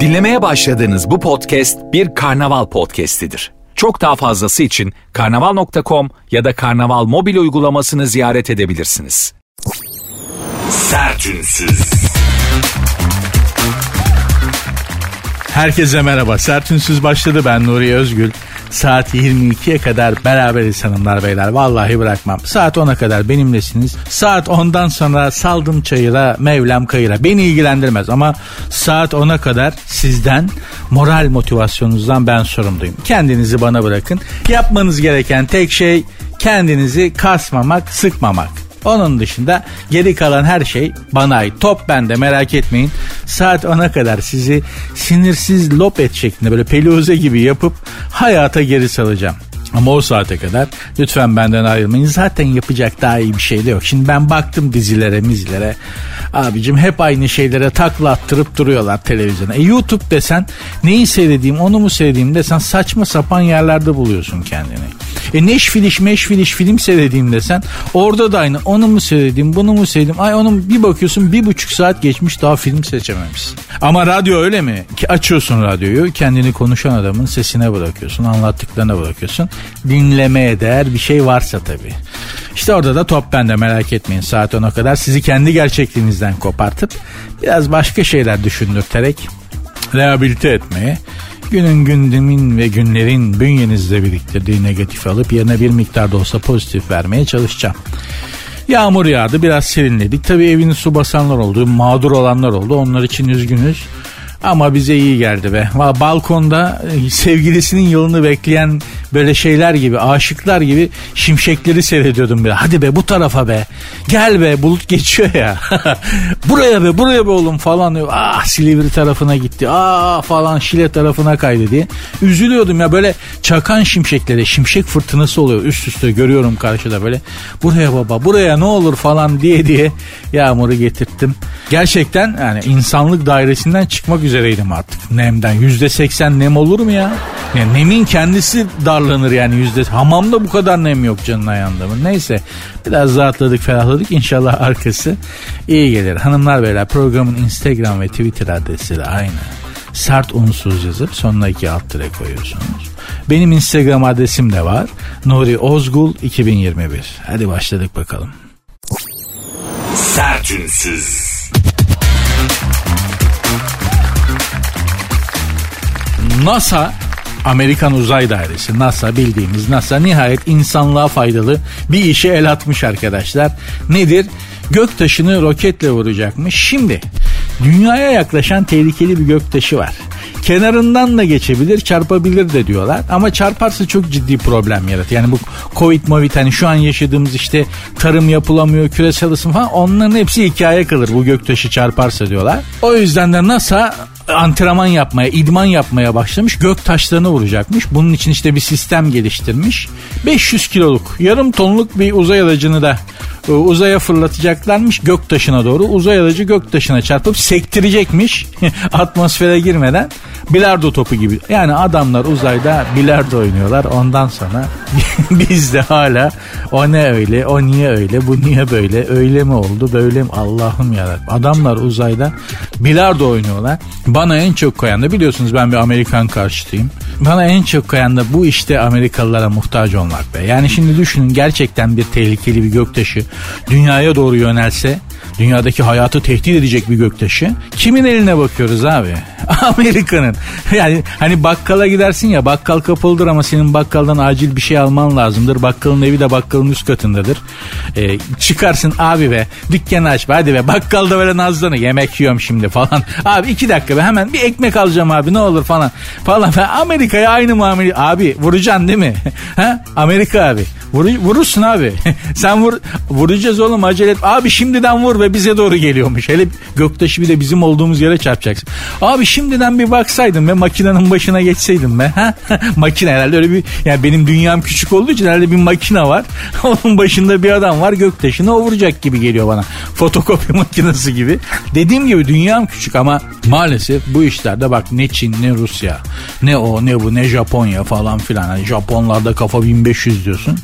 Dinlemeye başladığınız bu podcast bir karnaval podcastidir. Çok daha fazlası için karnaval.com ya da karnaval mobil uygulamasını ziyaret edebilirsiniz. Sertünsüz. Herkese merhaba. Sertünsüz başladı ben Nuri Özgül. Saat 22'ye kadar beraberiz hanımlar beyler. Vallahi bırakmam. Saat 10'a kadar benimlesiniz. Saat 10'dan sonra saldım çayıra, mevlam kayıra. Beni ilgilendirmez ama saat 10'a kadar sizden moral motivasyonunuzdan ben sorumluyum. Kendinizi bana bırakın. Yapmanız gereken tek şey kendinizi kasmamak, sıkmamak. Onun dışında geri kalan her şey bana ait. Top bende merak etmeyin. Saat 10'a kadar sizi sinirsiz lopet şeklinde böyle peluze gibi yapıp hayata geri salacağım. Ama o saate kadar lütfen benden ayrılmayın. Zaten yapacak daha iyi bir şey de yok. Şimdi ben baktım dizilere, mizlere. Abicim hep aynı şeylere takla attırıp duruyorlar televizyona. E YouTube desen neyi seyredeyim, onu mu seyredeyim desen saçma sapan yerlerde buluyorsun kendini. E neş filiş meş filiş film seyredeyim desen orada da aynı onu mu seyredeyim bunu mu seyredeyim ay onun bir bakıyorsun bir buçuk saat geçmiş daha film seçememişsin. Ama radyo öyle mi? Ki açıyorsun radyoyu kendini konuşan adamın sesine bırakıyorsun anlattıklarına bırakıyorsun dinlemeye değer bir şey varsa tabii. İşte orada da top bende merak etmeyin saat 10'a kadar sizi kendi gerçekliğinizden kopartıp biraz başka şeyler düşündürterek rehabilite etmeye günün gündemin ve günlerin bünyenizde biriktirdiği negatifi alıp yerine bir miktar da olsa pozitif vermeye çalışacağım. Yağmur yağdı biraz serinledik. Tabii evini su basanlar oldu, mağdur olanlar oldu. Onlar için üzgünüz. Ama bize iyi geldi be. Balkonda e, sevgilisinin yılını bekleyen böyle şeyler gibi, aşıklar gibi şimşekleri seyrediyordum bir. Hadi be bu tarafa be. Gel be bulut geçiyor ya. buraya be buraya be oğlum falan. Ah Silivri tarafına gitti. Ah falan Şile tarafına kaydı diye. Üzülüyordum ya böyle çakan şimşekleri, şimşek fırtınası oluyor üst üste görüyorum karşıda böyle. Buraya baba buraya ne olur falan diye diye yağmuru getirttim. Gerçekten yani insanlık dairesinden çıkmak üzereydim artık nemden. Yüzde seksen nem olur mu ya? Yani nemin kendisi darlanır yani yüzde. Hamamda bu kadar nem yok canın ayağında mı? Neyse biraz rahatladık ferahladık. İnşallah arkası iyi gelir. Hanımlar beyler programın Instagram ve Twitter adresi aynı. Sert unsuz yazıp sonuna iki alt tire koyuyorsunuz. Benim Instagram adresim de var. Nuri Ozgul 2021. Hadi başladık bakalım. Sertünsüz. NASA Amerikan Uzay Dairesi NASA bildiğimiz NASA nihayet insanlığa faydalı bir işe el atmış arkadaşlar. Nedir? Göktaşını roketle vuracakmış. Şimdi dünyaya yaklaşan tehlikeli bir göktaşı var. Kenarından da geçebilir çarpabilir de diyorlar. Ama çarparsa çok ciddi problem yaratır. Yani bu Covid Covid hani şu an yaşadığımız işte tarım yapılamıyor küresel ısın falan onların hepsi hikaye kalır bu göktaşı çarparsa diyorlar. O yüzden de NASA antrenman yapmaya, idman yapmaya başlamış. Gök taşlarını vuracakmış. Bunun için işte bir sistem geliştirmiş. 500 kiloluk, yarım tonluk bir uzay aracını da uzaya fırlatacaklarmış gök taşına doğru. Uzay aracı gök taşına çarpıp sektirecekmiş atmosfere girmeden bilardo topu gibi. Yani adamlar uzayda bilardo oynuyorlar. Ondan sonra biz de hala o ne öyle, o niye öyle, bu niye böyle, öyle mi oldu, böyle mi? Allah'ım yarabbim. Adamlar uzayda bilardo oynuyorlar. Bana en çok koyan da biliyorsunuz ben bir Amerikan karşıtıyım. Bana en çok koyan da bu işte Amerikalılara muhtaç olmak be. Yani şimdi düşünün gerçekten bir tehlikeli bir göktaşı dünyaya doğru yönelse dünyadaki hayatı tehdit edecek bir göktaşı. Kimin eline bakıyoruz abi? Amerika'nın. Yani hani bakkala gidersin ya bakkal kapalıdır ama senin bakkaldan acil bir şey alman lazımdır. Bakkalın evi de bakkalın üst katındadır. Ee, çıkarsın abi be dükkanı aç be hadi be bakkalda böyle nazlanı yemek yiyorum şimdi falan. Abi iki dakika be hemen bir ekmek alacağım abi ne olur falan. Falan. Amerika'ya aynı muamele. Abi vuracaksın değil mi? ha? Amerika abi. Vur, vurursun abi. Sen vur, vuracağız oğlum acele et. Abi şimdiden vur ve bize doğru geliyormuş. Hele göktaşı bir de bizim olduğumuz yere çarpacaksın. Abi şimdiden bir baksaydın ve makinenin başına geçseydin be. Ha? Makine herhalde öyle bir yani benim dünyam küçük olduğu için herhalde bir makine var. Onun başında bir adam var göktaşını o vuracak gibi geliyor bana. Fotokopi makinesi gibi. Dediğim gibi dünyam küçük ama maalesef bu işlerde bak ne Çin ne Rusya ne o ne bu ne Japonya falan filan. Yani Japonlarda kafa 1500 diyorsun.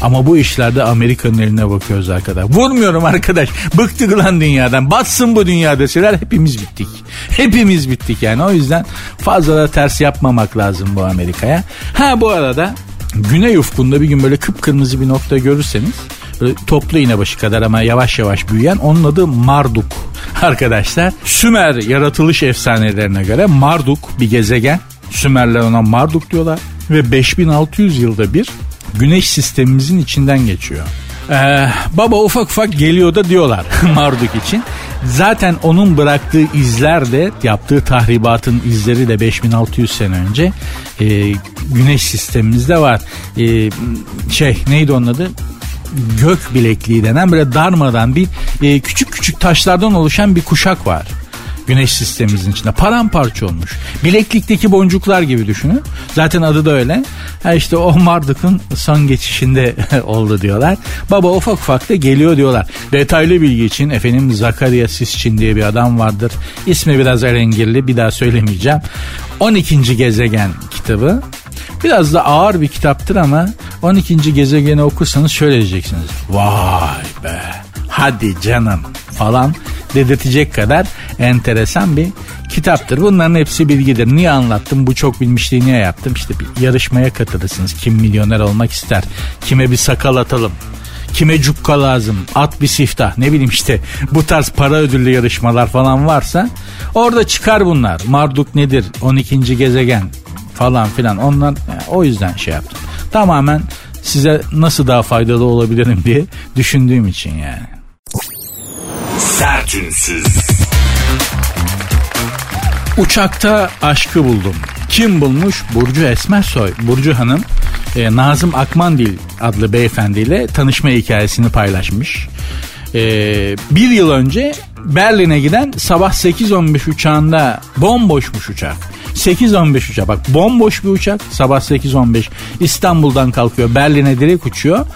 Ama bu işlerde Amerika'nın eline bakıyoruz arkadaş. Vurmuyorum arkadaş. Bıktık lan dünyadan. Batsın bu dünya deseler hepimiz bittik. Hepimiz bittik yani. O yüzden fazla da ters yapmamak lazım bu Amerika'ya. Ha bu arada Güney ufkunda bir gün böyle kıpkırmızı bir nokta görürseniz böyle toplu iğne başı kadar ama yavaş yavaş büyüyen onun adı Marduk arkadaşlar. Sümer yaratılış efsanelerine göre Marduk bir gezegen. Sümerler ona Marduk diyorlar ve 5600 yılda bir güneş sistemimizin içinden geçiyor. Ee, baba ufak ufak geliyor da diyorlar Marduk için. Zaten onun bıraktığı izler de yaptığı tahribatın izleri de 5600 sene önce e, güneş sistemimizde var. E, şey neydi onun adı? Gök bilekliği denen böyle darmadan bir e, küçük küçük taşlardan oluşan bir kuşak var güneş sistemimizin içinde. Paramparça olmuş. Bileklikteki boncuklar gibi düşünün. Zaten adı da öyle. Ha işte o Marduk'un son geçişinde oldu diyorlar. Baba ufak ufak da geliyor diyorlar. Detaylı bilgi için efendim Zakaria Sisçin diye bir adam vardır. İsmi biraz erengirli bir daha söylemeyeceğim. 12. gezegen kitabı. Biraz da ağır bir kitaptır ama 12. gezegeni okursanız şöyle diyeceksiniz. Vay be hadi canım falan dedirtecek kadar enteresan bir kitaptır. Bunların hepsi bilgidir. Niye anlattım? Bu çok bilmişliği niye yaptım? İşte bir yarışmaya katılırsınız. Kim milyoner olmak ister? Kime bir sakal atalım? Kime cukka lazım? At bir siftah. Ne bileyim işte bu tarz para ödüllü yarışmalar falan varsa orada çıkar bunlar. Marduk nedir? 12. gezegen falan filan. Yani o yüzden şey yaptım. Tamamen size nasıl daha faydalı olabilirim diye düşündüğüm için yani. Sertünsüz. Uçakta aşkı buldum. Kim bulmuş? Burcu Esmersoy. Burcu Hanım e, Nazım Akmandil adlı beyefendiyle tanışma hikayesini paylaşmış. E, bir yıl önce Berlin'e giden sabah 8.15 uçağında bomboşmuş uçak. 8.15 uçak bak bomboş bir uçak sabah 8.15 İstanbul'dan kalkıyor Berlin'e direkt uçuyor.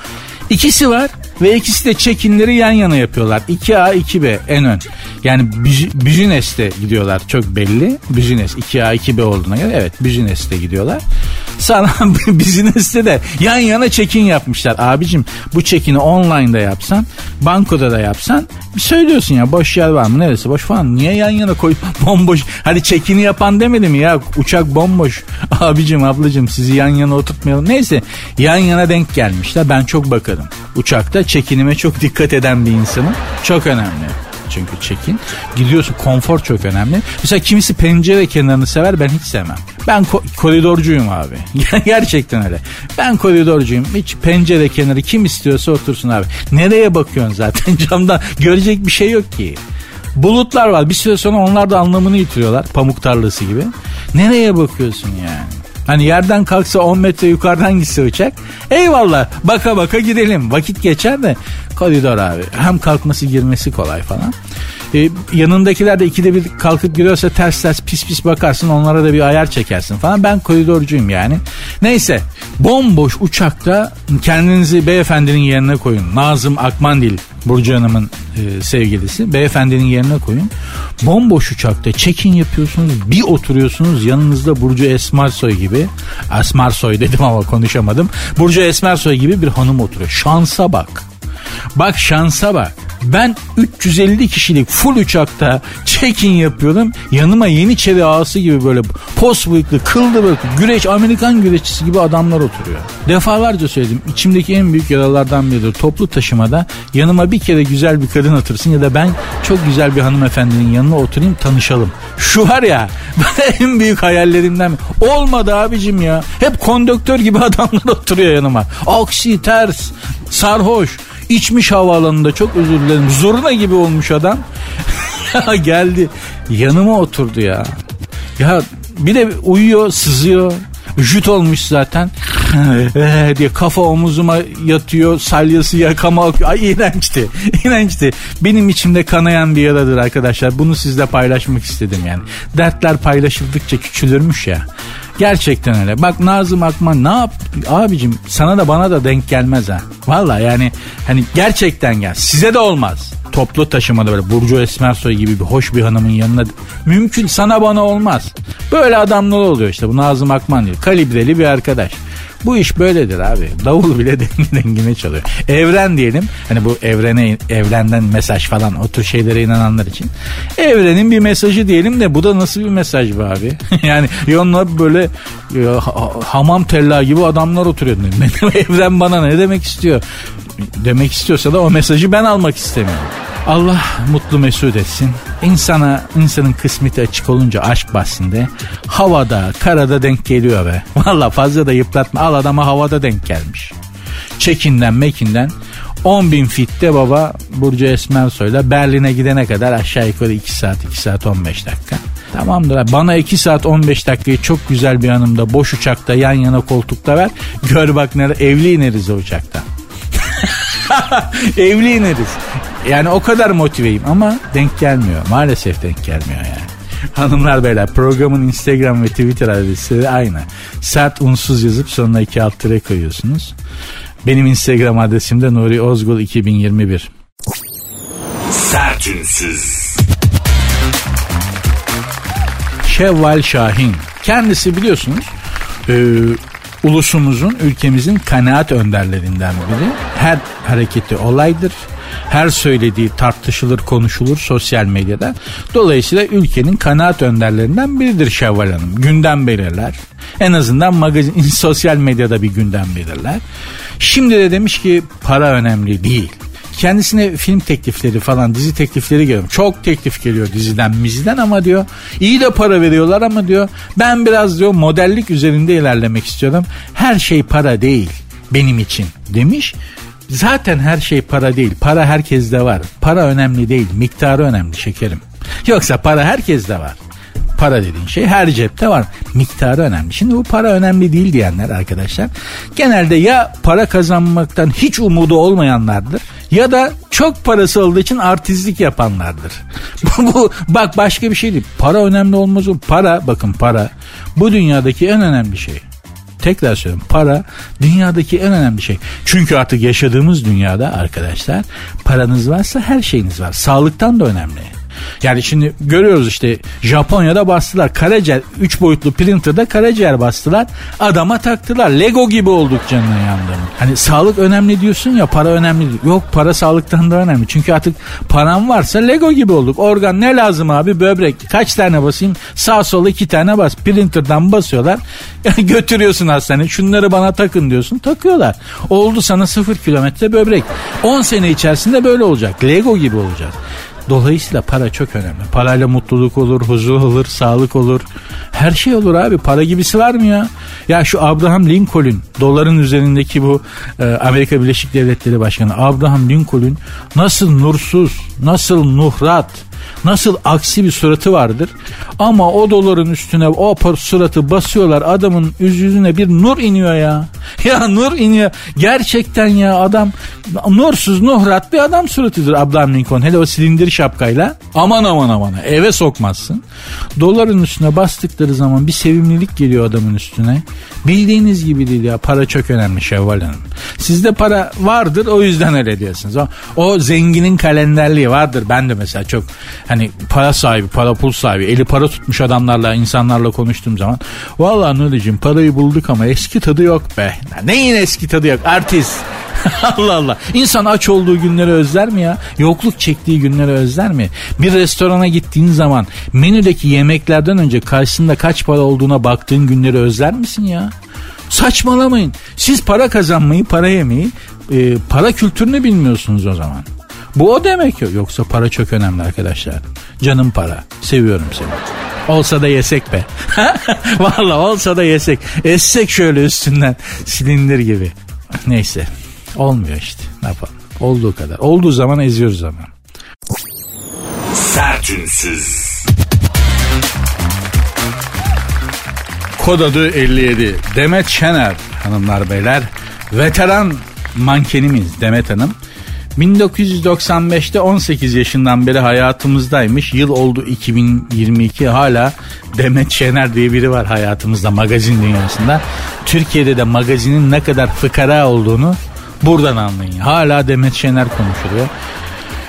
İkisi var ve ikisi de çekinleri yan yana yapıyorlar. 2A 2B en ön. Yani Büzines'te gidiyorlar çok belli. Büzines 2A 2B olduğuna göre evet Büzines'te gidiyorlar. Sana Büzines'te de yan yana çekin yapmışlar. Abicim bu çekini online'da yapsan bankoda da yapsan söylüyorsun ya boş yer var mı neresi boş falan. Niye yan yana koy bomboş. Hadi çekini yapan demedi mi ya uçak bomboş. Abicim ablacım sizi yan yana oturtmayalım. Neyse yan yana denk gelmişler ben çok bakarım. Uçakta çekinime çok dikkat eden bir insanım. Çok önemli çünkü çekin. Gidiyorsun konfor çok önemli. Mesela kimisi pencere kenarını sever ben hiç sevmem. Ben ko- koridorcuyum abi. Gerçekten öyle. Ben koridorcuyum. Hiç pencere kenarı kim istiyorsa otursun abi. Nereye bakıyorsun zaten camdan? Görecek bir şey yok ki. Bulutlar var. Bir süre sonra onlar da anlamını yitiriyorlar. Pamuk tarlası gibi. Nereye bakıyorsun yani? Hani yerden kalksa 10 metre yukarıdan gitse uçak. Eyvallah baka baka gidelim. Vakit geçer de koridor abi. Hem kalkması girmesi kolay falan. Ee, yanındakiler de ikide bir kalkıp giriyorsa ters ters pis pis bakarsın onlara da bir ayar çekersin falan. Ben koridorcuyum yani. Neyse bomboş uçakta kendinizi beyefendinin yerine koyun. Nazım Akmandil Burcu Hanım'ın e, sevgilisi. Beyefendinin yerine koyun. Bomboş uçakta check-in yapıyorsunuz. Bir oturuyorsunuz yanınızda Burcu Esmersoy gibi. Esmersoy dedim ama konuşamadım. Burcu Esmersoy gibi bir hanım oturuyor. Şansa bak. Bak şansa bak. Ben 350 kişilik full uçakta check-in yapıyordum. Yanıma Yeniçeri ağası gibi böyle pos bıyıklı, kıldı böyle güreş, Amerikan güreşçisi gibi adamlar oturuyor. Defalarca söyledim. İçimdeki en büyük yaralardan biridir. Toplu taşımada yanıma bir kere güzel bir kadın otursun ya da ben çok güzel bir hanımefendinin yanına oturayım tanışalım. Şu var ya en büyük hayallerimden olmadı abicim ya. Hep konduktör gibi adamlar oturuyor yanıma. Aksi, ters, sarhoş. İçmiş havaalanında çok özür dilerim. Zoruna gibi olmuş adam. geldi yanıma oturdu ya. Ya bir de uyuyor sızıyor. Jüt olmuş zaten. diye kafa omuzuma yatıyor. Salyası yakama akıyor. Ay iğrençti. İğrençti. Benim içimde kanayan bir yaradır arkadaşlar. Bunu sizle paylaşmak istedim yani. Dertler paylaşıldıkça küçülürmüş ya. Gerçekten öyle. Bak Nazım Akman ne yap abicim sana da bana da denk gelmez ha. Valla yani hani gerçekten gel. Size de olmaz. Toplu taşımada böyle Burcu Esmersoy gibi bir hoş bir hanımın yanına mümkün sana bana olmaz. Böyle adamlar oluyor işte bu Nazım Akman diyor. Kalibreli bir arkadaş. Bu iş böyledir abi. Davul bile dengi dengine çalıyor. Evren diyelim. Hani bu evrene evrenden mesaj falan o tür şeylere inananlar için. Evrenin bir mesajı diyelim de bu da nasıl bir mesaj bu abi? yani yanına böyle ya, ha, hamam tella gibi adamlar oturuyor. Evren bana ne demek istiyor? Demek istiyorsa da o mesajı ben almak istemiyorum. Allah mutlu mesut etsin. İnsana, insanın kısmeti açık olunca aşk bahsinde havada, karada denk geliyor be. Valla fazla da yıpratma. Al adama havada denk gelmiş. Çekinden mekinden 10 bin fitte baba Burcu Esmersoy'la Berlin'e gidene kadar aşağı yukarı 2 saat 2 saat 15 dakika. Tamamdır Bana 2 saat 15 dakikayı çok güzel bir yanımda boş uçakta yan yana koltukta ver. Gör bak nerede evli ineriz o uçakta. evli ineriz. Yani o kadar motiveyim ama denk gelmiyor. Maalesef denk gelmiyor yani. Hanımlar beyler programın Instagram ve Twitter adresi aynı. Sert unsuz yazıp sonuna iki alt tire koyuyorsunuz. Benim Instagram adresim de Nuri Ozgul 2021. Sertünsüz. Şevval Şahin. Kendisi biliyorsunuz e, ulusumuzun, ülkemizin kanaat önderlerinden biri. Her hareketi olaydır. Her söylediği tartışılır, konuşulur sosyal medyada. Dolayısıyla ülkenin kanaat önderlerinden biridir Şevval Hanım. Gündem belirler. En azından magazin, sosyal medyada bir gündem belirler. Şimdi de demiş ki para önemli değil. Kendisine film teklifleri falan dizi teklifleri geliyor. Çok teklif geliyor diziden miziden ama diyor iyi de para veriyorlar ama diyor ben biraz diyor modellik üzerinde ilerlemek istiyorum. Her şey para değil benim için demiş. Zaten her şey para değil. Para herkeste var. Para önemli değil. Miktarı önemli şekerim. Yoksa para herkeste var. Para dediğin şey her cepte var. Miktarı önemli. Şimdi bu para önemli değil diyenler arkadaşlar genelde ya para kazanmaktan hiç umudu olmayanlardır ya da çok parası olduğu için artistlik yapanlardır. bu bak başka bir şey değil. Para önemli olmaz. Para bakın para bu dünyadaki en önemli şey. Tekrar söylüyorum para dünyadaki en önemli şey. Çünkü artık yaşadığımız dünyada arkadaşlar paranız varsa her şeyiniz var. Sağlıktan da önemli. Yani şimdi görüyoruz işte Japonya'da bastılar. Karaciğer 3 boyutlu printer'da karaciğer bastılar. Adama taktılar. Lego gibi olduk canına yandım. Hani sağlık önemli diyorsun ya para önemli. Yok para sağlıktan da önemli. Çünkü artık param varsa Lego gibi olduk. Organ ne lazım abi? Böbrek. Kaç tane basayım? Sağ sol iki tane bas. Printer'dan basıyorlar. Götürüyorsun hastaneye. Şunları bana takın diyorsun. Takıyorlar. Oldu sana sıfır kilometre böbrek. 10 sene içerisinde böyle olacak. Lego gibi olacak. Dolayısıyla para çok önemli. Parayla mutluluk olur, huzur olur, sağlık olur. Her şey olur abi. Para gibisi var mı ya? Ya şu Abraham Lincoln, doların üzerindeki bu e, Amerika Birleşik Devletleri Başkanı Abraham Lincoln nasıl nursuz, nasıl nuhrat, Nasıl aksi bir suratı vardır. Ama o doların üstüne o suratı basıyorlar adamın yüzüne bir nur iniyor ya. Ya nur iniyor. Gerçekten ya adam nursuz nuhrat bir adam suratıdır Abraham Lincoln. Hele o silindir şapkayla. Aman aman aman eve sokmazsın. Doların üstüne bastıkları zaman bir sevimlilik geliyor adamın üstüne. Bildiğiniz gibi değil ya para çok önemli Şevval Hanım. Sizde para vardır o yüzden öyle diyorsunuz. O, zenginin kalenderliği vardır. Ben de mesela çok hani para sahibi, para pul sahibi, eli para tutmuş adamlarla, insanlarla konuştuğum zaman vallahi Nuri'cim parayı bulduk ama eski tadı yok be. Neyin eski tadı yok? Artist. Allah Allah. İnsan aç olduğu günleri özler mi ya? Yokluk çektiği günleri özler mi? Bir restorana gittiğin zaman menüdeki yemeklerden önce karşısında kaç para olduğuna baktığın günleri özler misin ya? Saçmalamayın. Siz para kazanmayı, para yemeyi, e, para kültürünü bilmiyorsunuz o zaman. Bu o demek yok. Yoksa para çok önemli arkadaşlar. Canım para. Seviyorum seni. Olsa da yesek be. Valla olsa da yesek. Essek şöyle üstünden silindir gibi. Neyse. Olmuyor işte. Ne yapalım. Olduğu kadar. Olduğu zaman eziyoruz ama. Sertünsüz. Kod adı 57. Demet Şener hanımlar beyler. Veteran mankenimiz Demet Hanım 1995'te 18 yaşından beri hayatımızdaymış. Yıl oldu 2022 hala Demet Şener diye biri var hayatımızda magazin dünyasında. Türkiye'de de magazinin ne kadar fıkara olduğunu buradan anlayın. Hala Demet Şener konuşuluyor.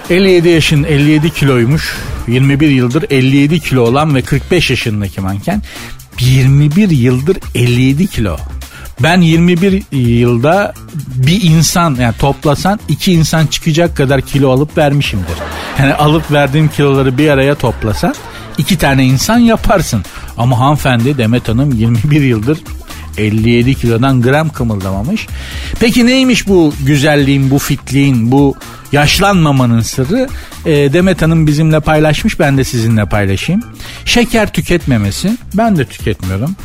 57 yaşın 57 kiloymuş. 21 yıldır 57 kilo olan ve 45 yaşındaki manken 21 yıldır 57 kilo. Ben 21 yılda bir insan yani toplasan iki insan çıkacak kadar kilo alıp vermişimdir. Yani alıp verdiğim kiloları bir araya toplasan iki tane insan yaparsın. Ama hanımefendi Demet Hanım 21 yıldır 57 kilodan gram kımıldamamış. Peki neymiş bu güzelliğin, bu fitliğin, bu yaşlanmamanın sırrı? E, Demet Hanım bizimle paylaşmış ben de sizinle paylaşayım. Şeker tüketmemesi ben de tüketmiyorum.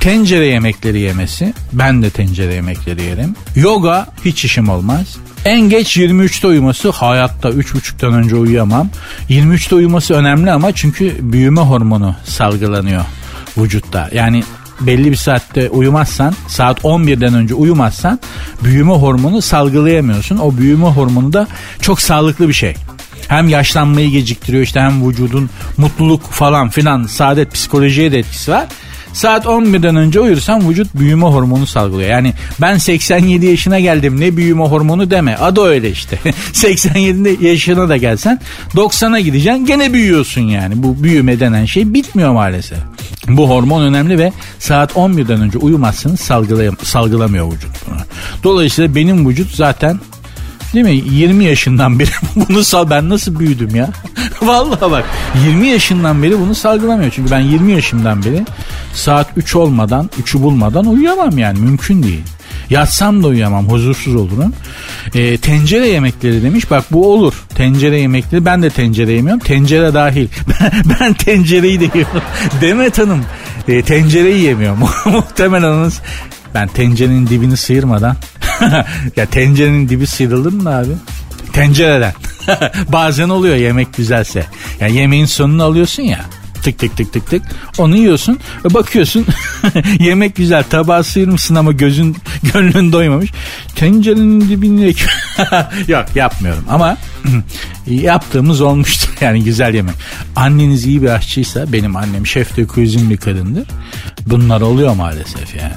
Tencere yemekleri yemesi ben de tencere yemekleri yerim. Yoga hiç işim olmaz. En geç 23'te uyuması hayatta 3.30'dan önce uyuyamam. 23'te uyuması önemli ama çünkü büyüme hormonu salgılanıyor vücutta. Yani belli bir saatte uyumazsan saat 11'den önce uyumazsan büyüme hormonu salgılayamıyorsun. O büyüme hormonu da çok sağlıklı bir şey. Hem yaşlanmayı geciktiriyor işte hem vücudun mutluluk falan filan saadet psikolojiye de etkisi var. Saat 11'den önce uyursan vücut büyüme hormonu salgılıyor. Yani ben 87 yaşına geldim ne büyüme hormonu deme. Adı öyle işte. 87 yaşına da gelsen 90'a gideceksin gene büyüyorsun yani. Bu büyüme denen şey bitmiyor maalesef. Bu hormon önemli ve saat 11'den önce uyumazsanız salgılamıyor vücut bunu. Dolayısıyla benim vücut zaten Değil mi? 20 yaşından beri bunu sal ben nasıl büyüdüm ya? Vallahi bak 20 yaşından beri bunu salgılamıyor. Çünkü ben 20 yaşımdan beri saat 3 olmadan 3'ü bulmadan uyuyamam yani mümkün değil. Yatsam da uyuyamam huzursuz olurum. E, tencere yemekleri demiş bak bu olur. Tencere yemekleri ben de tencere yemiyorum. Tencere dahil. ben tencereyi de yiyorum. Demet Hanım e, tencereyi yemiyor. Muhtemelen ben tencerenin dibini sıyırmadan ya tencerenin dibi sıyrılır mı abi? Tencereden. Bazen oluyor yemek güzelse. Yani yemeğin sonunu alıyorsun ya tık tık tık tık tık. Onu yiyorsun ve bakıyorsun yemek güzel tabağı sıyırmışsın ama gözün gönlün doymamış. Tencerenin dibini yok yapmıyorum ama yaptığımız olmuştur yani güzel yemek. Anneniz iyi bir aşçıysa benim annem şef de bir kadındır. Bunlar oluyor maalesef yani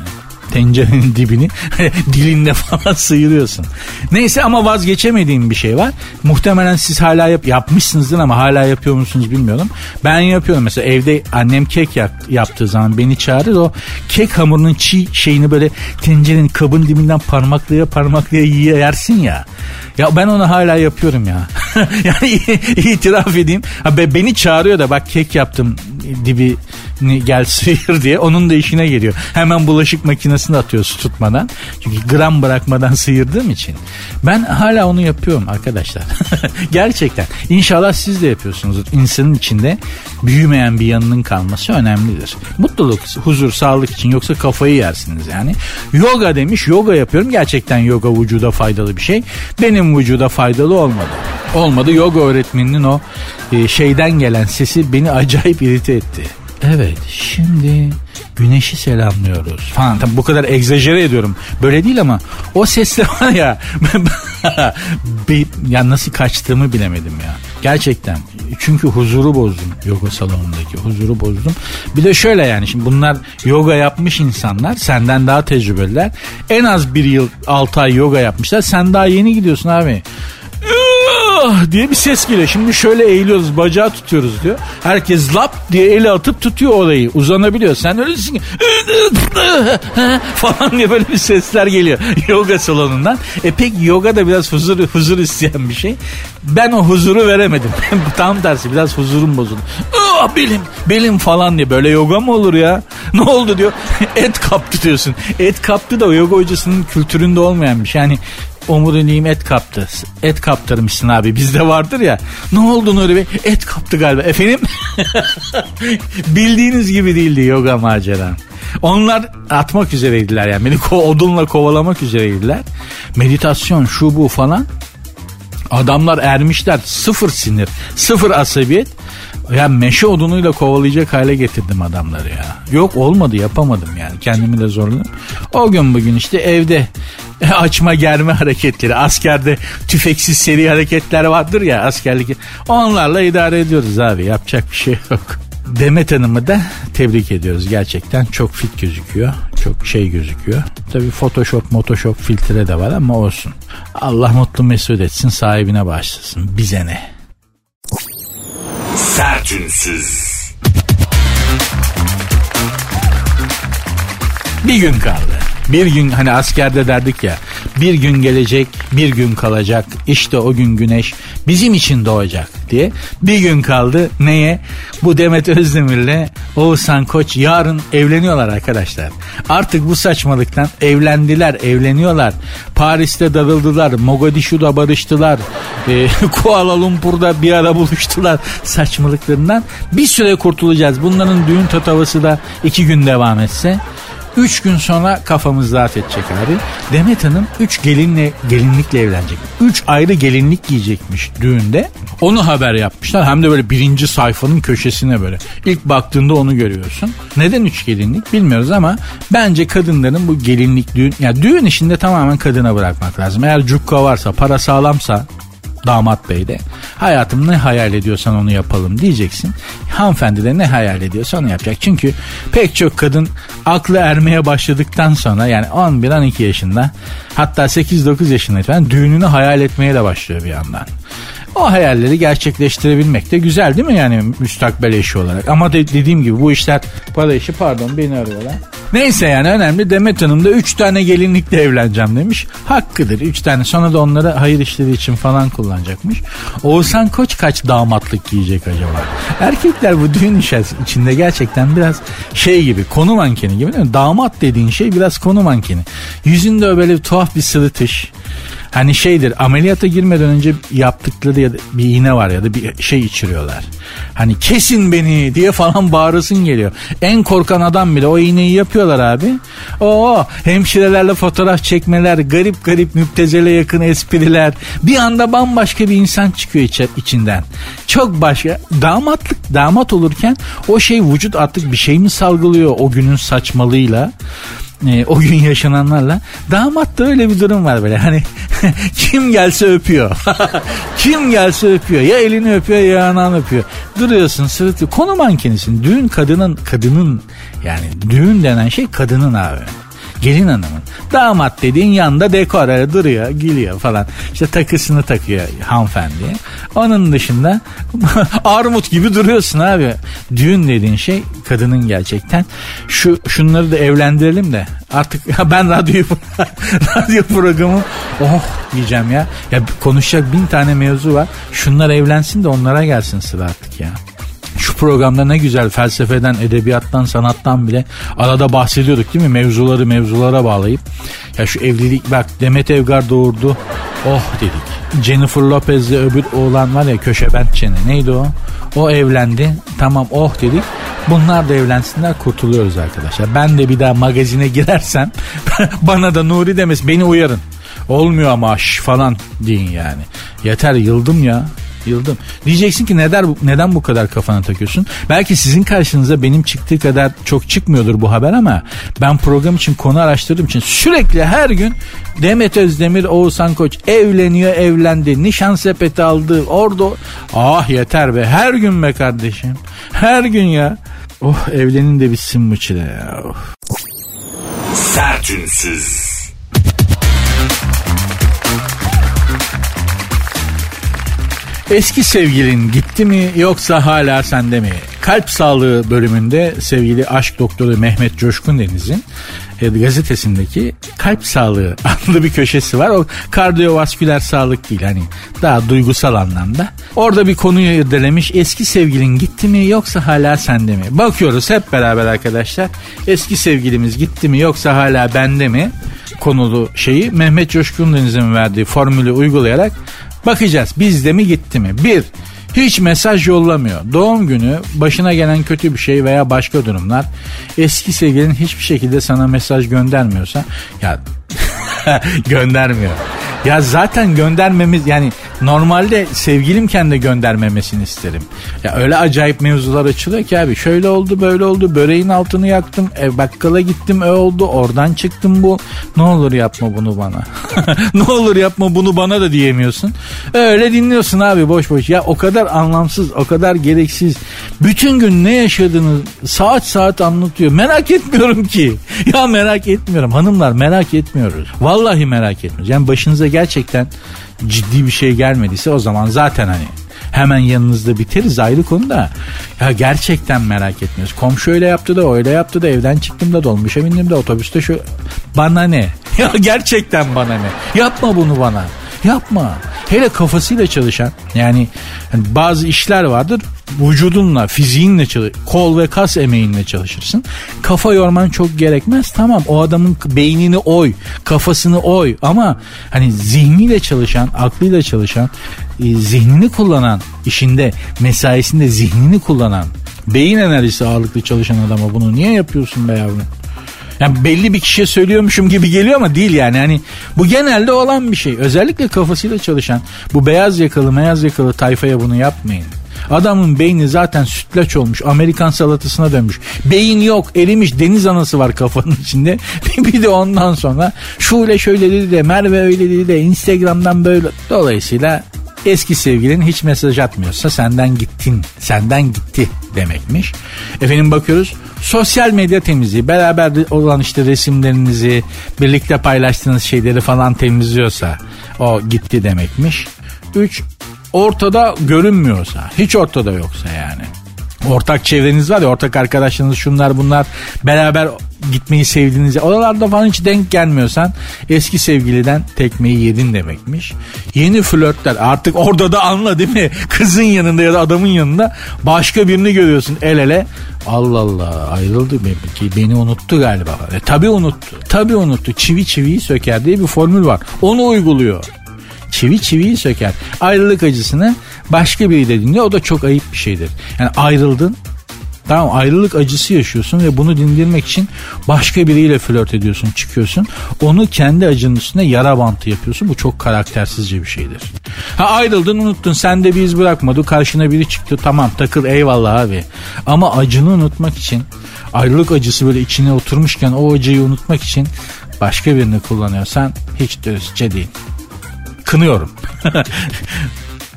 tencerenin dibini dilinle falan sıyırıyorsun. Neyse ama vazgeçemediğim bir şey var. Muhtemelen siz hala yap yapmışsınızdır ama hala yapıyor musunuz bilmiyorum. Ben yapıyorum mesela evde annem kek yap, yaptığı zaman beni çağırır o kek hamurunun çiğ şeyini böyle tencerenin kabın dibinden parmaklaya parmaklaya yersin ya. Ya ben onu hala yapıyorum ya. yani itiraf edeyim. Ha, beni çağırıyor da bak kek yaptım dibi gel sıyır diye onun da işine geliyor. Hemen bulaşık makinesine atıyor su tutmadan. Çünkü gram bırakmadan sıyırdığım için. Ben hala onu yapıyorum arkadaşlar. Gerçekten. İnşallah siz de yapıyorsunuzdur. İnsanın içinde büyümeyen bir yanının kalması önemlidir. Mutluluk, huzur, sağlık için yoksa kafayı yersiniz yani. Yoga demiş. Yoga yapıyorum. Gerçekten yoga vücuda faydalı bir şey. Benim vücuda faydalı olmadı. Olmadı. Yoga öğretmeninin o e, şeyden gelen sesi beni acayip irite etti. Evet şimdi güneşi selamlıyoruz falan. Tabii bu kadar egzajere ediyorum. Böyle değil ama o sesle var ya ya nasıl kaçtığımı bilemedim ya. Gerçekten. Çünkü huzuru bozdum yoga salonundaki huzuru bozdum. Bir de şöyle yani şimdi bunlar yoga yapmış insanlar senden daha tecrübeliler. En az bir yıl 6 ay yoga yapmışlar. Sen daha yeni gidiyorsun abi diye bir ses geliyor. Şimdi şöyle eğiliyoruz bacağı tutuyoruz diyor. Herkes lap diye eli atıp tutuyor orayı. Uzanabiliyor. Sen öylesin falan diye böyle bir sesler geliyor yoga salonundan. E pek yoga da biraz huzur, huzur isteyen bir şey. Ben o huzuru veremedim. Tam tersi biraz huzurum bozuldu. Ah belim, belim falan diye böyle yoga mı olur ya? Ne oldu diyor. Et kaptı diyorsun. Et kaptı da o yoga hocasının kültüründe olmayan bir şey. Yani omuriliğim et kaptı. Et kaptırmışsın abi bizde vardır ya. Ne oldu Nuri Bey? Et kaptı galiba. Efendim? Bildiğiniz gibi değildi yoga macera. Onlar atmak üzereydiler yani. Beni ko- odunla kovalamak üzereydiler. Meditasyon şu bu falan. Adamlar ermişler. Sıfır sinir. Sıfır asabiyet. Ya meşe odunuyla kovalayacak hale getirdim adamları ya. Yok olmadı yapamadım yani kendimi de zorladım. O gün bugün işte evde açma germe hareketleri askerde tüfeksiz seri hareketler vardır ya askerlik onlarla idare ediyoruz abi yapacak bir şey yok. Demet Hanım'ı da tebrik ediyoruz gerçekten çok fit gözüküyor çok şey gözüküyor. Tabi Photoshop, Photoshop filtre de var ama olsun. Allah mutlu mesut etsin sahibine başlasın bize ne. Sertünsüz. Bir gün kaldı. Bir gün hani askerde derdik ya bir gün gelecek bir gün kalacak işte o gün güneş bizim için doğacak diye. Bir gün kaldı neye? Bu Demet Özdemir'le Oğuzhan Koç yarın evleniyorlar arkadaşlar. Artık bu saçmalıktan evlendiler evleniyorlar. Paris'te darıldılar Mogadishu'da barıştılar. E, Kuala Lumpur'da bir ara buluştular saçmalıklarından. Bir süre kurtulacağız. Bunların düğün tatavası da iki gün devam etse Üç gün sonra kafamız rahat edecek abi. Demet Hanım üç gelinle gelinlikle evlenecek. Üç ayrı gelinlik giyecekmiş düğünde. Onu haber yapmışlar. Hem de böyle birinci sayfanın köşesine böyle. İlk baktığında onu görüyorsun. Neden üç gelinlik bilmiyoruz ama bence kadınların bu gelinlik düğün... Yani düğün işinde tamamen kadına bırakmak lazım. Eğer cukka varsa, para sağlamsa damat bey de hayatım ne hayal ediyorsan onu yapalım diyeceksin. Hanımefendi de ne hayal ediyorsa onu yapacak. Çünkü pek çok kadın aklı ermeye başladıktan sonra yani 11-12 yaşında hatta 8-9 yaşında falan düğününü hayal etmeye de başlıyor bir yandan. O hayalleri gerçekleştirebilmek de güzel değil mi yani müstakbel eşi olarak? Ama de, dediğim gibi bu işler para işi pardon beni arıyorlar. Neyse yani önemli Demet Hanım da 3 tane gelinlikle evleneceğim demiş. Hakkıdır 3 tane sonra da onları hayır işleri için falan kullanacakmış. Oğuzhan Koç kaç damatlık giyecek acaba? Erkekler bu düğün içinde gerçekten biraz şey gibi konu mankeni gibi değil mi? Damat dediğin şey biraz konu mankeni. Yüzünde böyle tuhaf bir sırıtış. Hani şeydir ameliyata girmeden önce yaptıkları ya da bir iğne var ya da bir şey içiriyorlar. Hani kesin beni diye falan bağırasın geliyor. En korkan adam bile o iğneyi yapıyorlar abi. O hemşirelerle fotoğraf çekmeler, garip garip müptezele yakın espriler. Bir anda bambaşka bir insan çıkıyor iç, içinden. Çok başka. Damatlık, damat olurken o şey vücut artık bir şey mi salgılıyor o günün saçmalığıyla? E, o gün yaşananlarla. Damatta öyle bir durum var böyle hani kim gelse öpüyor. kim gelse öpüyor. Ya elini öpüyor ya yanağını öpüyor. Duruyorsun sırıtıyor. Konu mankenisin. Düğün kadının kadının yani düğün denen şey kadının abi gelin hanımın. Damat dediğin yanında dekor duruyor, gülüyor falan. İşte takısını takıyor hanımefendi. Onun dışında armut gibi duruyorsun abi. Düğün dediğin şey kadının gerçekten. Şu şunları da evlendirelim de artık ben radyo radyo programı oh diyeceğim ya. Ya konuşacak bin tane mevzu var. Şunlar evlensin de onlara gelsin sıra artık ya. Şu programda ne güzel felsefeden, edebiyattan, sanattan bile arada bahsediyorduk değil mi? Mevzuları mevzulara bağlayıp. Ya şu evlilik bak Demet Evgar doğurdu. Oh dedik. Jennifer Lopez'le öbür oğlan var ya köşe bent çene. Neydi o? O evlendi. Tamam oh dedik. Bunlar da evlensinler kurtuluyoruz arkadaşlar. Ben de bir daha magazine girersem bana da Nuri demez beni uyarın. Olmuyor ama şş falan deyin yani. Yeter yıldım ya. Yıldım. Diyeceksin ki neden, neden bu kadar kafana takıyorsun? Belki sizin karşınıza benim çıktığı kadar çok çıkmıyordur bu haber ama ben program için konu araştırdığım için sürekli her gün Demet Özdemir, Oğuzhan Koç evleniyor, evlendi, nişan sepeti aldı, orada ah yeter be her gün be kardeşim. Her gün ya. Oh evlenin de bitsin bu çile ya. Oh. Sertünsüz. Eski sevgilin gitti mi yoksa hala sende mi? Kalp sağlığı bölümünde sevgili aşk doktoru Mehmet Coşkun Deniz'in e, gazetesindeki kalp sağlığı adlı bir köşesi var. O kardiyovasküler sağlık değil hani daha duygusal anlamda. Orada bir konuyu irdelemiş. Eski sevgilin gitti mi yoksa hala sende mi? Bakıyoruz hep beraber arkadaşlar. Eski sevgilimiz gitti mi yoksa hala bende mi? konulu şeyi Mehmet Coşkun Deniz'in verdiği formülü uygulayarak Bakacağız bizde mi gitti mi? Bir, hiç mesaj yollamıyor. Doğum günü, başına gelen kötü bir şey veya başka durumlar eski sevgilin hiçbir şekilde sana mesaj göndermiyorsa ya göndermiyor. Ya zaten göndermemiz yani normalde sevgilimken de göndermemesini isterim. Ya öyle acayip mevzular açılıyor ki abi şöyle oldu böyle oldu böreğin altını yaktım ev bakkala gittim ö oldu oradan çıktım bu. Ne olur yapma bunu bana. Ne olur yapma bunu bana da diyemiyorsun. Öyle dinliyorsun abi boş boş. Ya o kadar anlamsız o kadar gereksiz. Bütün gün ne yaşadığını saat saat anlatıyor. Merak etmiyorum ki. Ya merak etmiyorum. Hanımlar merak etmiyoruz. Vallahi merak etmiyoruz. Yani başınıza gerçekten ciddi bir şey gelmediyse o zaman zaten hani hemen yanınızda biteriz ayrı konu da. Ya gerçekten merak etmiyoruz. Komşu öyle yaptı da öyle yaptı da evden çıktım da dolmuşa bindim de otobüste şu bana ne? Ya gerçekten bana ne? Yapma bunu bana. Yapma. Hele kafasıyla çalışan yani, yani bazı işler vardır vücudunla, fiziğinle çalış, kol ve kas emeğinle çalışırsın. Kafa yorman çok gerekmez. Tamam o adamın beynini oy, kafasını oy ama hani zihniyle çalışan, aklıyla çalışan, e, zihnini kullanan, işinde, mesaisinde zihnini kullanan, beyin enerjisi ağırlıklı çalışan adama bunu niye yapıyorsun be yavrum? Yani belli bir kişiye söylüyormuşum gibi geliyor ama değil yani. Hani bu genelde olan bir şey. Özellikle kafasıyla çalışan bu beyaz yakalı beyaz yakalı tayfaya bunu yapmayın. Adamın beyni zaten sütlaç olmuş. Amerikan salatasına dönmüş. Beyin yok erimiş deniz anası var kafanın içinde. bir de ondan sonra şöyle şöyle dedi de Merve öyle dedi de Instagram'dan böyle. Dolayısıyla eski sevgilin hiç mesaj atmıyorsa senden gittin, senden gitti demekmiş. Efendim bakıyoruz sosyal medya temizliği beraber olan işte resimlerinizi birlikte paylaştığınız şeyleri falan temizliyorsa o gitti demekmiş. 3 ortada görünmüyorsa hiç ortada yoksa yani ortak çevreniz var ya ortak arkadaşlarınız şunlar bunlar beraber gitmeyi sevdiğiniz oralarda falan hiç denk gelmiyorsan eski sevgiliden tekmeyi yedin demekmiş. Yeni flörtler artık orada da anla değil mi? Kızın yanında ya da adamın yanında başka birini görüyorsun el ele. Allah Allah ayrıldı ki beni unuttu galiba. E, tabii unuttu. Tabii unuttu. Çivi çiviyi söker diye bir formül var. Onu uyguluyor. Çivi çiviyi söker. Ayrılık acısını başka biri de dinliyor. O da çok ayıp bir şeydir. Yani ayrıldın Tamam ayrılık acısı yaşıyorsun ve bunu dindirmek için başka biriyle flört ediyorsun, çıkıyorsun. Onu kendi acının üstüne yara bantı yapıyorsun. Bu çok karaktersizce bir şeydir. Ha ayrıldın unuttun sen de bir iz bırakmadı. Karşına biri çıktı tamam takıl eyvallah abi. Ama acını unutmak için ayrılık acısı böyle içine oturmuşken o acıyı unutmak için başka birini kullanıyorsan hiç dürüstçe değil. Kınıyorum.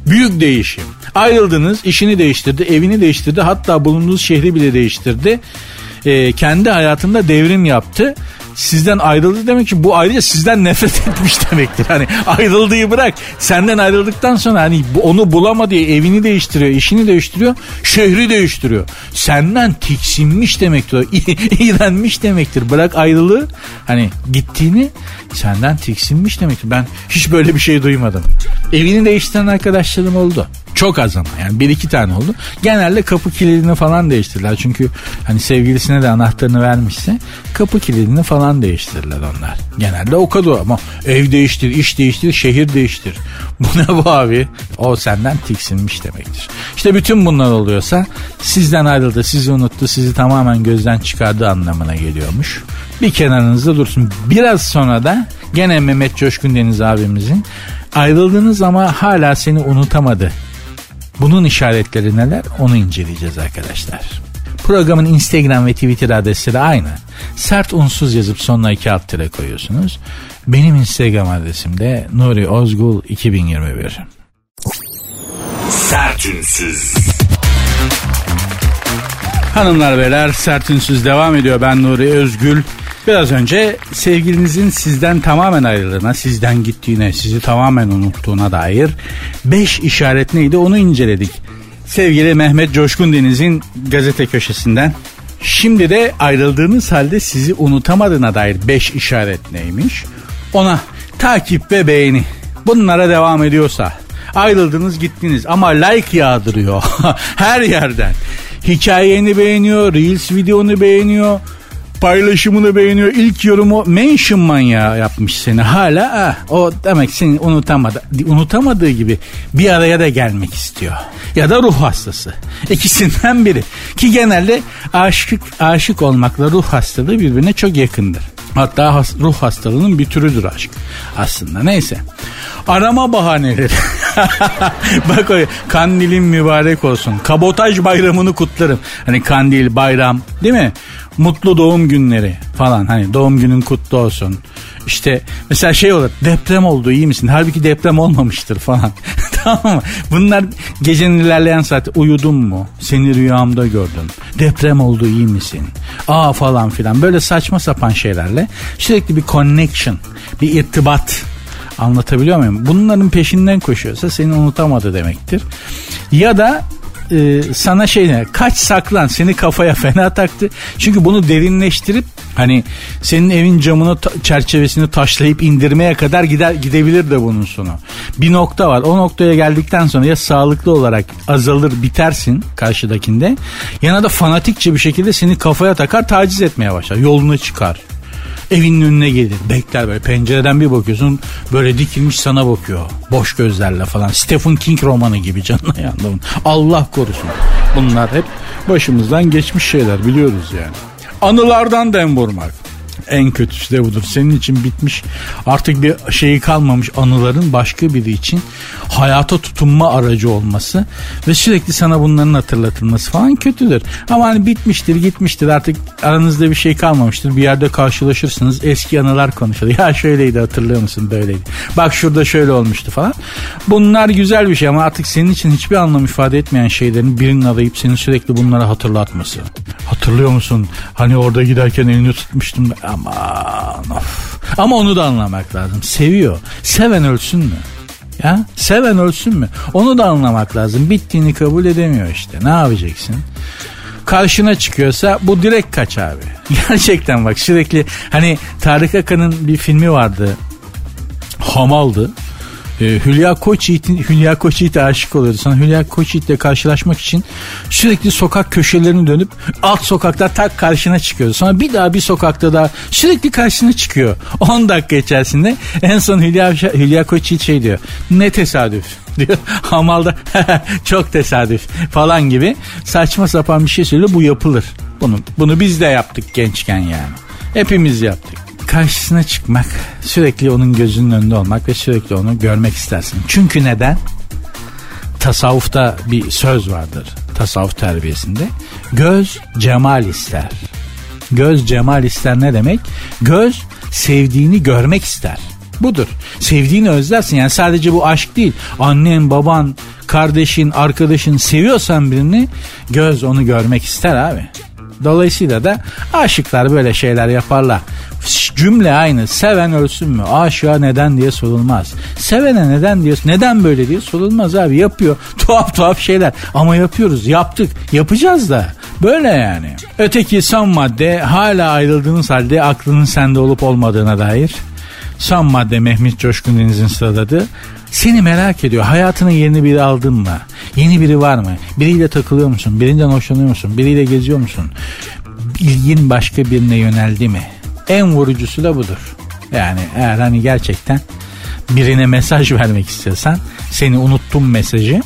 Büyük değişim. Ayrıldınız, işini değiştirdi, evini değiştirdi, hatta bulunduğunuz şehri bile değiştirdi. Ee, kendi hayatında devrim yaptı sizden ayrıldı demek ki bu ayrıca sizden nefret etmiş demektir. Hani ayrıldığı bırak senden ayrıldıktan sonra hani onu bulamadı diye evini değiştiriyor, işini değiştiriyor, şehri değiştiriyor. Senden tiksinmiş demektir. İğrenmiş demektir. Bırak ayrılığı hani gittiğini senden tiksinmiş demektir. Ben hiç böyle bir şey duymadım. Evini değiştiren arkadaşlarım oldu. Çok az ama yani bir iki tane oldu. Genelde kapı kilidini falan değiştirdiler. Çünkü hani sevgilisine de anahtarını vermişse kapı kilidini falan değiştirdiler onlar. Genelde o kadar ama ev değiştir, iş değiştir, şehir değiştir. Bu ne bu abi? O senden tiksinmiş demektir. İşte bütün bunlar oluyorsa sizden ayrıldı, sizi unuttu, sizi tamamen gözden çıkardığı anlamına geliyormuş. Bir kenarınızda dursun. Biraz sonra da gene Mehmet Coşkun Deniz abimizin ayrıldınız ama hala seni unutamadı bunun işaretleri neler onu inceleyeceğiz arkadaşlar. Programın Instagram ve Twitter adresleri aynı. Sert unsuz yazıp sonuna iki alt tire koyuyorsunuz. Benim Instagram adresim de Nuri Ozgul 2021. Sert unsuz. Hanımlar beyler sert unsuz devam ediyor. Ben Nuri Özgül. Biraz önce sevgilinizin sizden tamamen ayrıldığına, sizden gittiğine, sizi tamamen unuttuğuna dair 5 işaret neydi onu inceledik. Sevgili Mehmet Coşkun Deniz'in gazete köşesinden. Şimdi de ayrıldığınız halde sizi unutamadığına dair 5 işaret neymiş? Ona takip ve beğeni. Bunlara devam ediyorsa ayrıldınız gittiniz ama like yağdırıyor her yerden. Hikayeni beğeniyor, Reels videonu beğeniyor, paylaşımını beğeniyor. İlk yorumu mention manyağı yapmış seni. Hala ah, o demek seni unutamadı. Unutamadığı gibi bir araya da gelmek istiyor. Ya da ruh hastası. İkisinden biri. Ki genelde aşık, aşık olmakla ruh hastalığı birbirine çok yakındır. Hatta has, ruh hastalığının bir türüdür aşk. Aslında neyse. Arama bahaneleri. Bak o kandilin mübarek olsun. Kabotaj bayramını kutlarım. Hani kandil, bayram değil mi? Mutlu doğum günleri falan. Hani doğum günün kutlu olsun. İşte mesela şey olur deprem oldu iyi misin? Halbuki deprem olmamıştır falan. tamam mı? Bunlar gecenin ilerleyen saati uyudun mu? Seni rüyamda gördüm. Deprem oldu iyi misin? Aa falan filan böyle saçma sapan şeylerle sürekli bir connection, bir irtibat Anlatabiliyor muyum? Bunların peşinden koşuyorsa seni unutamadı demektir. Ya da e, sana şey ne kaç saklan seni kafaya fena taktı. Çünkü bunu derinleştirip hani senin evin camını ta- çerçevesini taşlayıp indirmeye kadar gider gidebilir de bunun sonu. Bir nokta var. O noktaya geldikten sonra ya sağlıklı olarak azalır bitersin karşıdakinde ya da fanatikçe bir şekilde seni kafaya takar taciz etmeye başlar. Yoluna çıkar. Evinin önüne gelir. Bekler böyle pencereden bir bakıyorsun böyle dikilmiş sana bakıyor. Boş gözlerle falan. Stephen King romanı gibi canına yandı. Allah korusun. Bunlar hep başımızdan geçmiş şeyler biliyoruz yani. Anılardan dem vurmak. En kötüsü de budur. Senin için bitmiş artık bir şeyi kalmamış anıların başka biri için hayata tutunma aracı olması ve sürekli sana bunların hatırlatılması falan kötüdür. Ama hani bitmiştir gitmiştir artık aranızda bir şey kalmamıştır. Bir yerde karşılaşırsınız eski anılar konuşulur. Ya şöyleydi hatırlıyor musun böyleydi. Bak şurada şöyle olmuştu falan. Bunlar güzel bir şey ama artık senin için hiçbir anlam ifade etmeyen şeylerin birinin arayıp seni sürekli bunları hatırlatması. Hatırlıyor musun? Hani orada giderken elini tutmuştum. Aman of. Ama onu da anlamak lazım. Seviyor. Seven ölsün mü? Ya seven ölsün mü? Onu da anlamak lazım. Bittiğini kabul edemiyor işte. Ne yapacaksın? Karşına çıkıyorsa bu direkt kaç abi. Gerçekten bak sürekli hani Tarık Akan'ın bir filmi vardı. Hamaldı. Ee, Hülya Koçyiğit'in Hülya Koçyiğit'e aşık oluyordu. Sonra Hülya Koçyiğit'le karşılaşmak için sürekli sokak köşelerini dönüp alt sokakta tak karşına çıkıyordu. Sonra bir daha bir sokakta daha sürekli karşına çıkıyor. 10 dakika içerisinde en son Hülya, Hülya Koçyiğit şey diyor. Ne tesadüf diyor. Hamalda çok tesadüf falan gibi saçma sapan bir şey söylüyor. Bu yapılır. Bunu, bunu biz de yaptık gençken yani. Hepimiz yaptık karşısına çıkmak, sürekli onun gözünün önünde olmak ve sürekli onu görmek istersin. Çünkü neden? Tasavvufta bir söz vardır. Tasavvuf terbiyesinde. Göz cemal ister. Göz cemal ister ne demek? Göz sevdiğini görmek ister. Budur. Sevdiğini özlersin. Yani sadece bu aşk değil. Annen, baban, kardeşin, arkadaşın seviyorsan birini göz onu görmek ister abi. Dolayısıyla da aşıklar böyle şeyler yaparlar. Cümle aynı. Seven ölsün mü? Aşığa neden diye sorulmaz. Sevene neden diye neden böyle diye sorulmaz abi. Yapıyor. Tuhaf tuhaf şeyler. Ama yapıyoruz. Yaptık. Yapacağız da. Böyle yani. Öteki son madde hala ayrıldığınız halde aklının sende olup olmadığına dair. Son madde Mehmet Coşkun Deniz'in sıraladığı. Seni merak ediyor. Hayatına yeni biri aldın mı? Yeni biri var mı? Biriyle takılıyor musun? Birinden hoşlanıyor musun? Biriyle geziyor musun? İlgin başka birine yöneldi mi? En vurucusu da budur. Yani eğer hani gerçekten birine mesaj vermek istiyorsan seni unuttum mesajı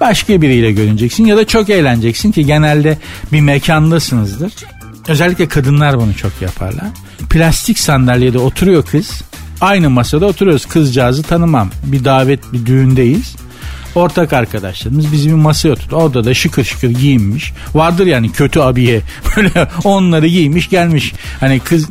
başka biriyle görüneceksin ya da çok eğleneceksin ki genelde bir mekandasınızdır. Özellikle kadınlar bunu çok yaparlar. Plastik sandalyede oturuyor kız. Aynı masada oturuyoruz. Kızcağızı tanımam. Bir davet, bir düğündeyiz. Ortak arkadaşlarımız bizi bir masaya oturdu. Orada da şıkır şıkır giyinmiş. Vardır yani kötü abiye. Böyle onları giymiş gelmiş. Hani kız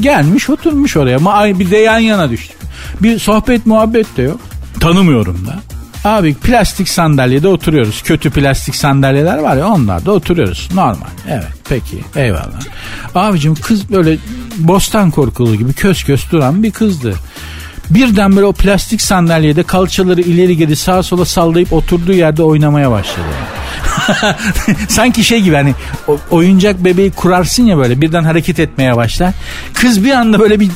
gelmiş oturmuş oraya. Ama bir de yan yana düştük. Bir sohbet muhabbet de yok. Tanımıyorum da. Abi plastik sandalyede oturuyoruz. Kötü plastik sandalyeler var ya onlarda oturuyoruz. Normal. Evet peki eyvallah. Abicim kız böyle bostan korkulu gibi kös kös duran bir kızdı. Birden böyle o plastik sandalyede kalçaları ileri geri sağa sola sallayıp oturduğu yerde oynamaya başladı. Sanki şey gibi hani oyuncak bebeği kurarsın ya böyle birden hareket etmeye başlar. Kız bir anda böyle bir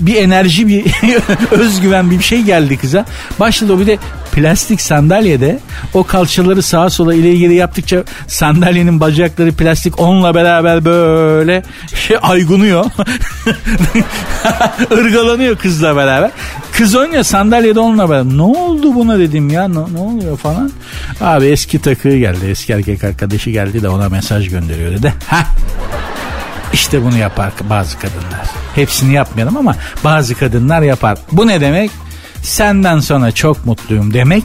bir enerji bir özgüven bir şey geldi kıza. Başladı o bir de plastik sandalyede o kalçaları sağa sola ileri geri yaptıkça sandalyenin bacakları plastik onunla beraber böyle şey aygunuyor. Irgalanıyor kızla beraber. Kız oynuyor sandalyede onunla beraber. Ne oldu buna dedim ya ne, ne oluyor falan. Abi eski takığı geldi. Eski erkek arkadaşı geldi de ona mesaj gönderiyor dedi. Ha işte bunu yapar bazı kadınlar. Hepsini yapmayalım ama bazı kadınlar yapar. Bu ne demek? Senden sonra çok mutluyum demek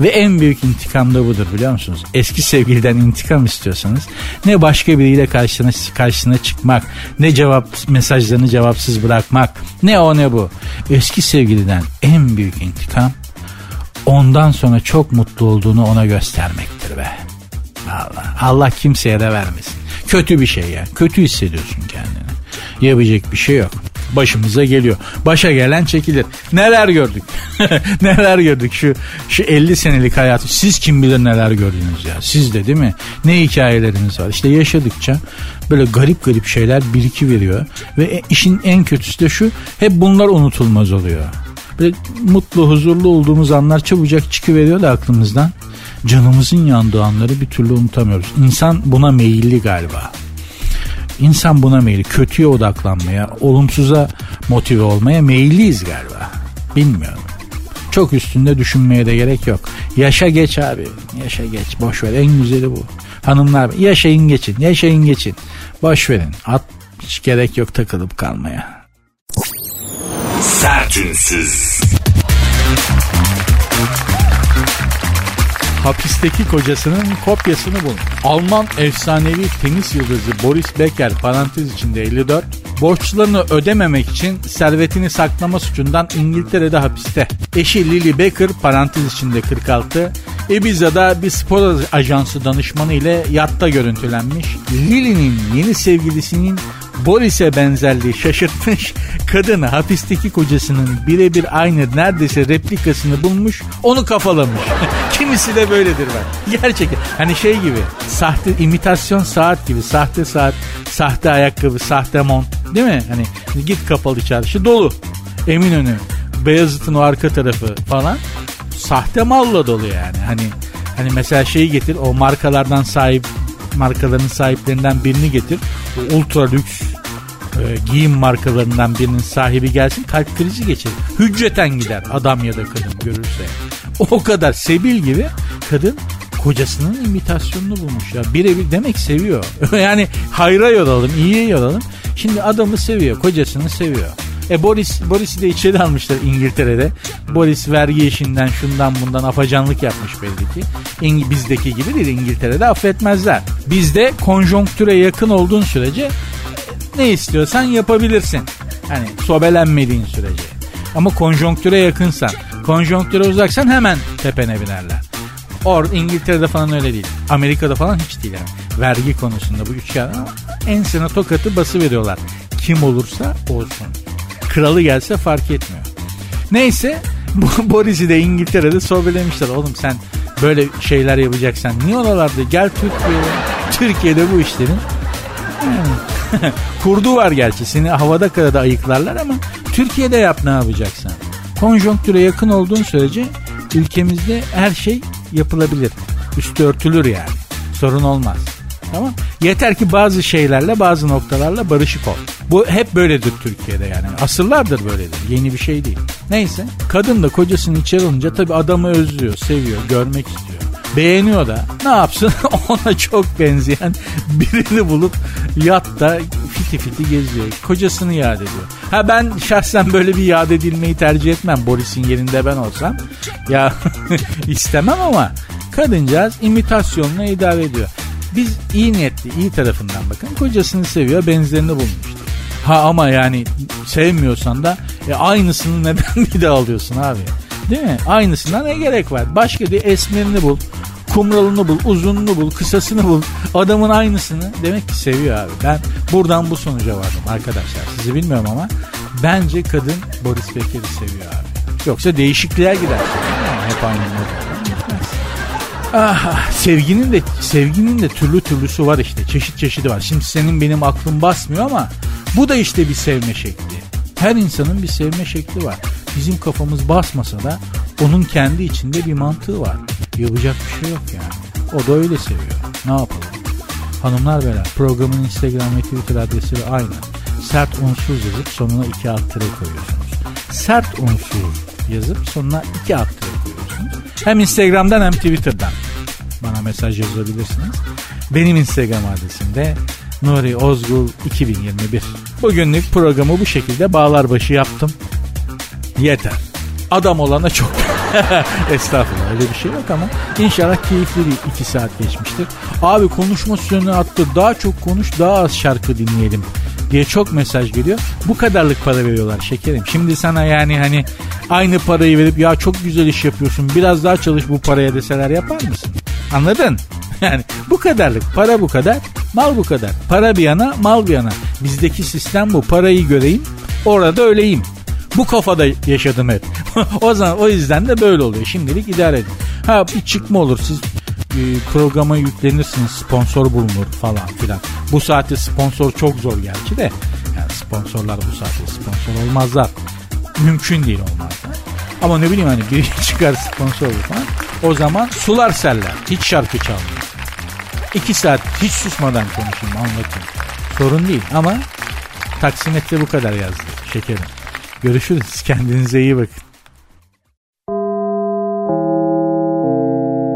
ve en büyük intikam da budur biliyor musunuz? Eski sevgiliden intikam istiyorsanız ne başka biriyle karşına, karşısına çıkmak, ne cevap mesajlarını cevapsız bırakmak, ne o ne bu. Eski sevgiliden en büyük intikam ondan sonra çok mutlu olduğunu ona göstermektir be. Allah, Allah kimseye de vermesin. Kötü bir şey ya. Kötü hissediyorsun kendini. Yapacak bir şey yok. Başımıza geliyor. Başa gelen çekilir. Neler gördük? neler gördük şu şu 50 senelik hayatı. Siz kim bilir neler gördünüz ya. Siz de değil mi? Ne hikayeleriniz var. İşte yaşadıkça böyle garip garip şeyler biriki veriyor. Ve işin en kötüsü de şu. Hep bunlar unutulmaz oluyor. Böyle mutlu, huzurlu olduğumuz anlar çabucak çıkıveriyor da aklımızdan. Canımızın yandığı anları bir türlü unutamıyoruz. İnsan buna meyilli galiba. İnsan buna meyilli. Kötüye odaklanmaya, olumsuza motive olmaya meyilliyiz galiba. Bilmiyorum. Çok üstünde düşünmeye de gerek yok. Yaşa geç abi. Yaşa geç. Boş ver. En güzeli bu. Hanımlar yaşayın geçin. Yaşayın geçin. Boş verin. At hiç gerek yok takılıp kalmaya. Sertünsüz. Hapisteki kocasının kopyasını bulun. Alman efsanevi tenis yıldızı Boris Becker parantez içinde 54 borçlarını ödememek için servetini saklama suçundan İngiltere'de hapiste. Eşi Lily Becker parantez içinde 46 Ibiza'da bir spor ajansı danışmanı ile yatta görüntülenmiş. Lily'nin yeni sevgilisinin Boris'e benzerliği şaşırtmış. Kadını hapisteki kocasının birebir aynı neredeyse replikasını bulmuş. Onu kafalamış. Kimisi de böyledir bak. Gerçekten hani şey gibi sahte imitasyon saat gibi sahte saat, sahte ayakkabı, sahte mont değil mi? Hani git kapalı çarşı dolu. Eminönü, Beyazıt'ın o arka tarafı falan sahte malla dolu yani. Hani hani mesela şeyi getir o markalardan sahip markaların sahiplerinden birini getir. O ultra lüks e, giyim markalarından birinin sahibi gelsin kalp krizi geçirir. Hücceten gider adam ya da kadın görürse. O kadar sebil gibi kadın kocasının imitasyonunu bulmuş ya. Birebir demek seviyor. yani hayra yoralım, iyiye yoralım. Şimdi adamı seviyor, kocasını seviyor. E Boris Boris'i de içeri almışlar İngiltere'de. Boris vergi işinden şundan bundan afacanlık yapmış belli ki. İng bizdeki gibi değil İngiltere'de affetmezler. Bizde konjonktüre yakın olduğun sürece ne istiyorsan yapabilirsin. Hani sobelenmediğin sürece. Ama konjonktüre yakınsan, konjonktüre uzaksan hemen tepene binerler. Or İngiltere'de falan öyle değil. Amerika'da falan hiç değil yani. Vergi konusunda bu üç en ensene tokatı bası veriyorlar. Kim olursa olsun. Kralı gelse fark etmiyor. Neyse Boris'i de İngiltere'de sobelemişler. Oğlum sen böyle şeyler yapacaksan niye oralarda gel Türkiye'ye. Türkiye'de bu işlerin kurdu var gerçi. Seni havada karada ayıklarlar ama Türkiye'de yap ne yapacaksan. Konjonktüre yakın olduğun sürece ülkemizde her şey yapılabilir. Üstü örtülür yani. Sorun olmaz. Tamam. Yeter ki bazı şeylerle bazı noktalarla barışık ol. Bu hep böyledir Türkiye'de yani. Asırlardır böyledir. Yeni bir şey değil. Neyse. Kadın da kocasını içeri alınca tabii adamı özlüyor, seviyor, görmek istiyor. Beğeniyor da ne yapsın ona çok benzeyen birini bulup yatta fiti fiti geziyor. Kocasını yad ediyor. Ha ben şahsen böyle bir yad edilmeyi tercih etmem. Boris'in yerinde ben olsam. Ya istemem ama kadıncağız imitasyonla idare ediyor. Biz iyi niyetli, iyi tarafından bakın. Kocasını seviyor, benzerini bulmuştur. Ha ama yani sevmiyorsan da e, aynısını neden bir de alıyorsun abi? Değil mi? Aynısından ne gerek var? Başka bir esmerini bul. Kumralını bul, uzununu bul, kısasını bul. Adamın aynısını demek ki seviyor abi. Ben buradan bu sonuca vardım arkadaşlar. Sizi bilmiyorum ama bence kadın Boris Becker'i seviyor abi. Yoksa değişikliğe gider. Hep aynı Ah, sevginin de sevginin de türlü türlüsü var işte. Çeşit çeşidi var. Şimdi senin benim aklım basmıyor ama bu da işte bir sevme şekli. Her insanın bir sevme şekli var. Bizim kafamız basmasa da onun kendi içinde bir mantığı var. Yapacak bir şey yok yani. O da öyle seviyor. Ne yapalım? Hanımlar beyler programın Instagram ve Twitter adresi aynı. Sert unsuz yazıp sonuna iki alt koyuyorsunuz. Sert unsuz yazıp sonuna iki alt koyuyorsunuz. Hem Instagram'dan hem Twitter'dan bana mesaj yazabilirsiniz. Benim Instagram adresim de Nuri Ozgul 2021. Bugünlük programı bu şekilde bağlar başı yaptım. Yeter. Adam olana çok. Estağfurullah öyle bir şey yok ama inşallah keyifli bir iki saat geçmiştir. Abi konuşma süreni attı daha çok konuş daha az şarkı dinleyelim diye çok mesaj geliyor. Bu kadarlık para veriyorlar şekerim. Şimdi sana yani hani aynı parayı verip ya çok güzel iş yapıyorsun biraz daha çalış bu paraya deseler yapar mısın? Anladın? Yani bu kadarlık para bu kadar mal bu kadar. Para bir yana mal bir yana. Bizdeki sistem bu parayı göreyim Orada öyleyim. Bu kafada yaşadım hep. o zaman o yüzden de böyle oluyor. Şimdilik idare edin. Ha bir çıkma olur siz programa yüklenirsiniz sponsor bulunur falan filan. Bu saatte sponsor çok zor gerçi de. Yani sponsorlar bu saatte sponsor olmazlar. Mümkün değil olmazlar. Ama ne bileyim hani biri çıkar sponsor olur falan. O zaman sular seller. Hiç şarkı çalmıyor. İki saat hiç susmadan konuşayım anlatayım. Sorun değil ama taksimetre bu kadar yazdı şekerim. Görüşürüz. Kendinize iyi bakın.